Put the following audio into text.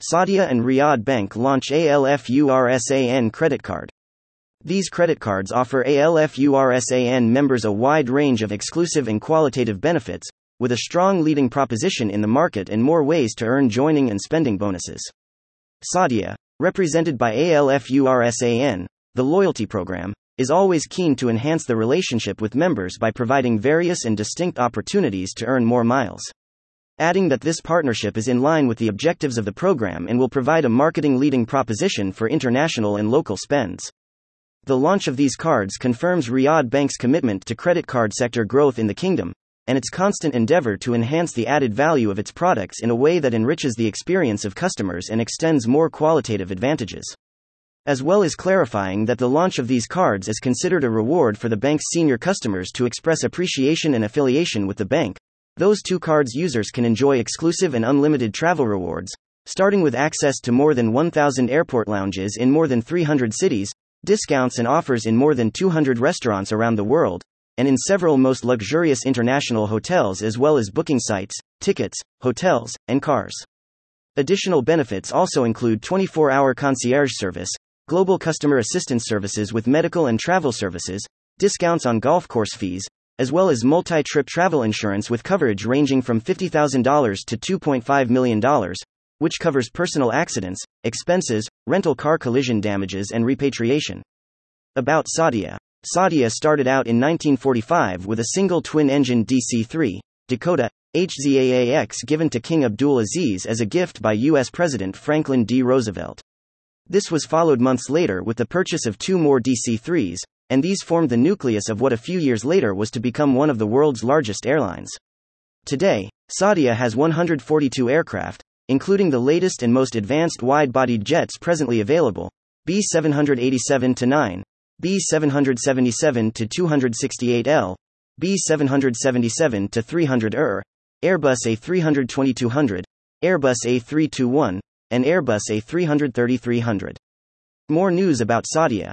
SAUDIA and Riyad Bank launch ALFURSAN credit card. These credit cards offer ALFURSAN members a wide range of exclusive and qualitative benefits, with a strong leading proposition in the market and more ways to earn joining and spending bonuses. SAUDIA, represented by ALFURSAN, the loyalty program, is always keen to enhance the relationship with members by providing various and distinct opportunities to earn more miles adding that this partnership is in line with the objectives of the program and will provide a marketing leading proposition for international and local spends. The launch of these cards confirms Riyad Bank's commitment to credit card sector growth in the kingdom, and its constant endeavor to enhance the added value of its products in a way that enriches the experience of customers and extends more qualitative advantages. As well as clarifying that the launch of these cards is considered a reward for the bank's senior customers to express appreciation and affiliation with the bank, those two cards users can enjoy exclusive and unlimited travel rewards, starting with access to more than 1,000 airport lounges in more than 300 cities, discounts and offers in more than 200 restaurants around the world, and in several most luxurious international hotels as well as booking sites, tickets, hotels, and cars. Additional benefits also include 24 hour concierge service, global customer assistance services with medical and travel services, discounts on golf course fees, as well as multi trip travel insurance with coverage ranging from $50,000 to $2.5 million, which covers personal accidents, expenses, rental car collision damages, and repatriation. About SAUDIA SAUDIA started out in 1945 with a single twin engine DC 3, Dakota, HZAAX given to King Abdul Aziz as a gift by U.S. President Franklin D. Roosevelt. This was followed months later with the purchase of two more DC 3s, and these formed the nucleus of what a few years later was to become one of the world's largest airlines. Today, SAUDIA has 142 aircraft, including the latest and most advanced wide bodied jets presently available B 787 9, B 777 268L, B 777 300 ER, Airbus A320-200, Airbus A321, and Airbus A330-300. More news about SAUDIA.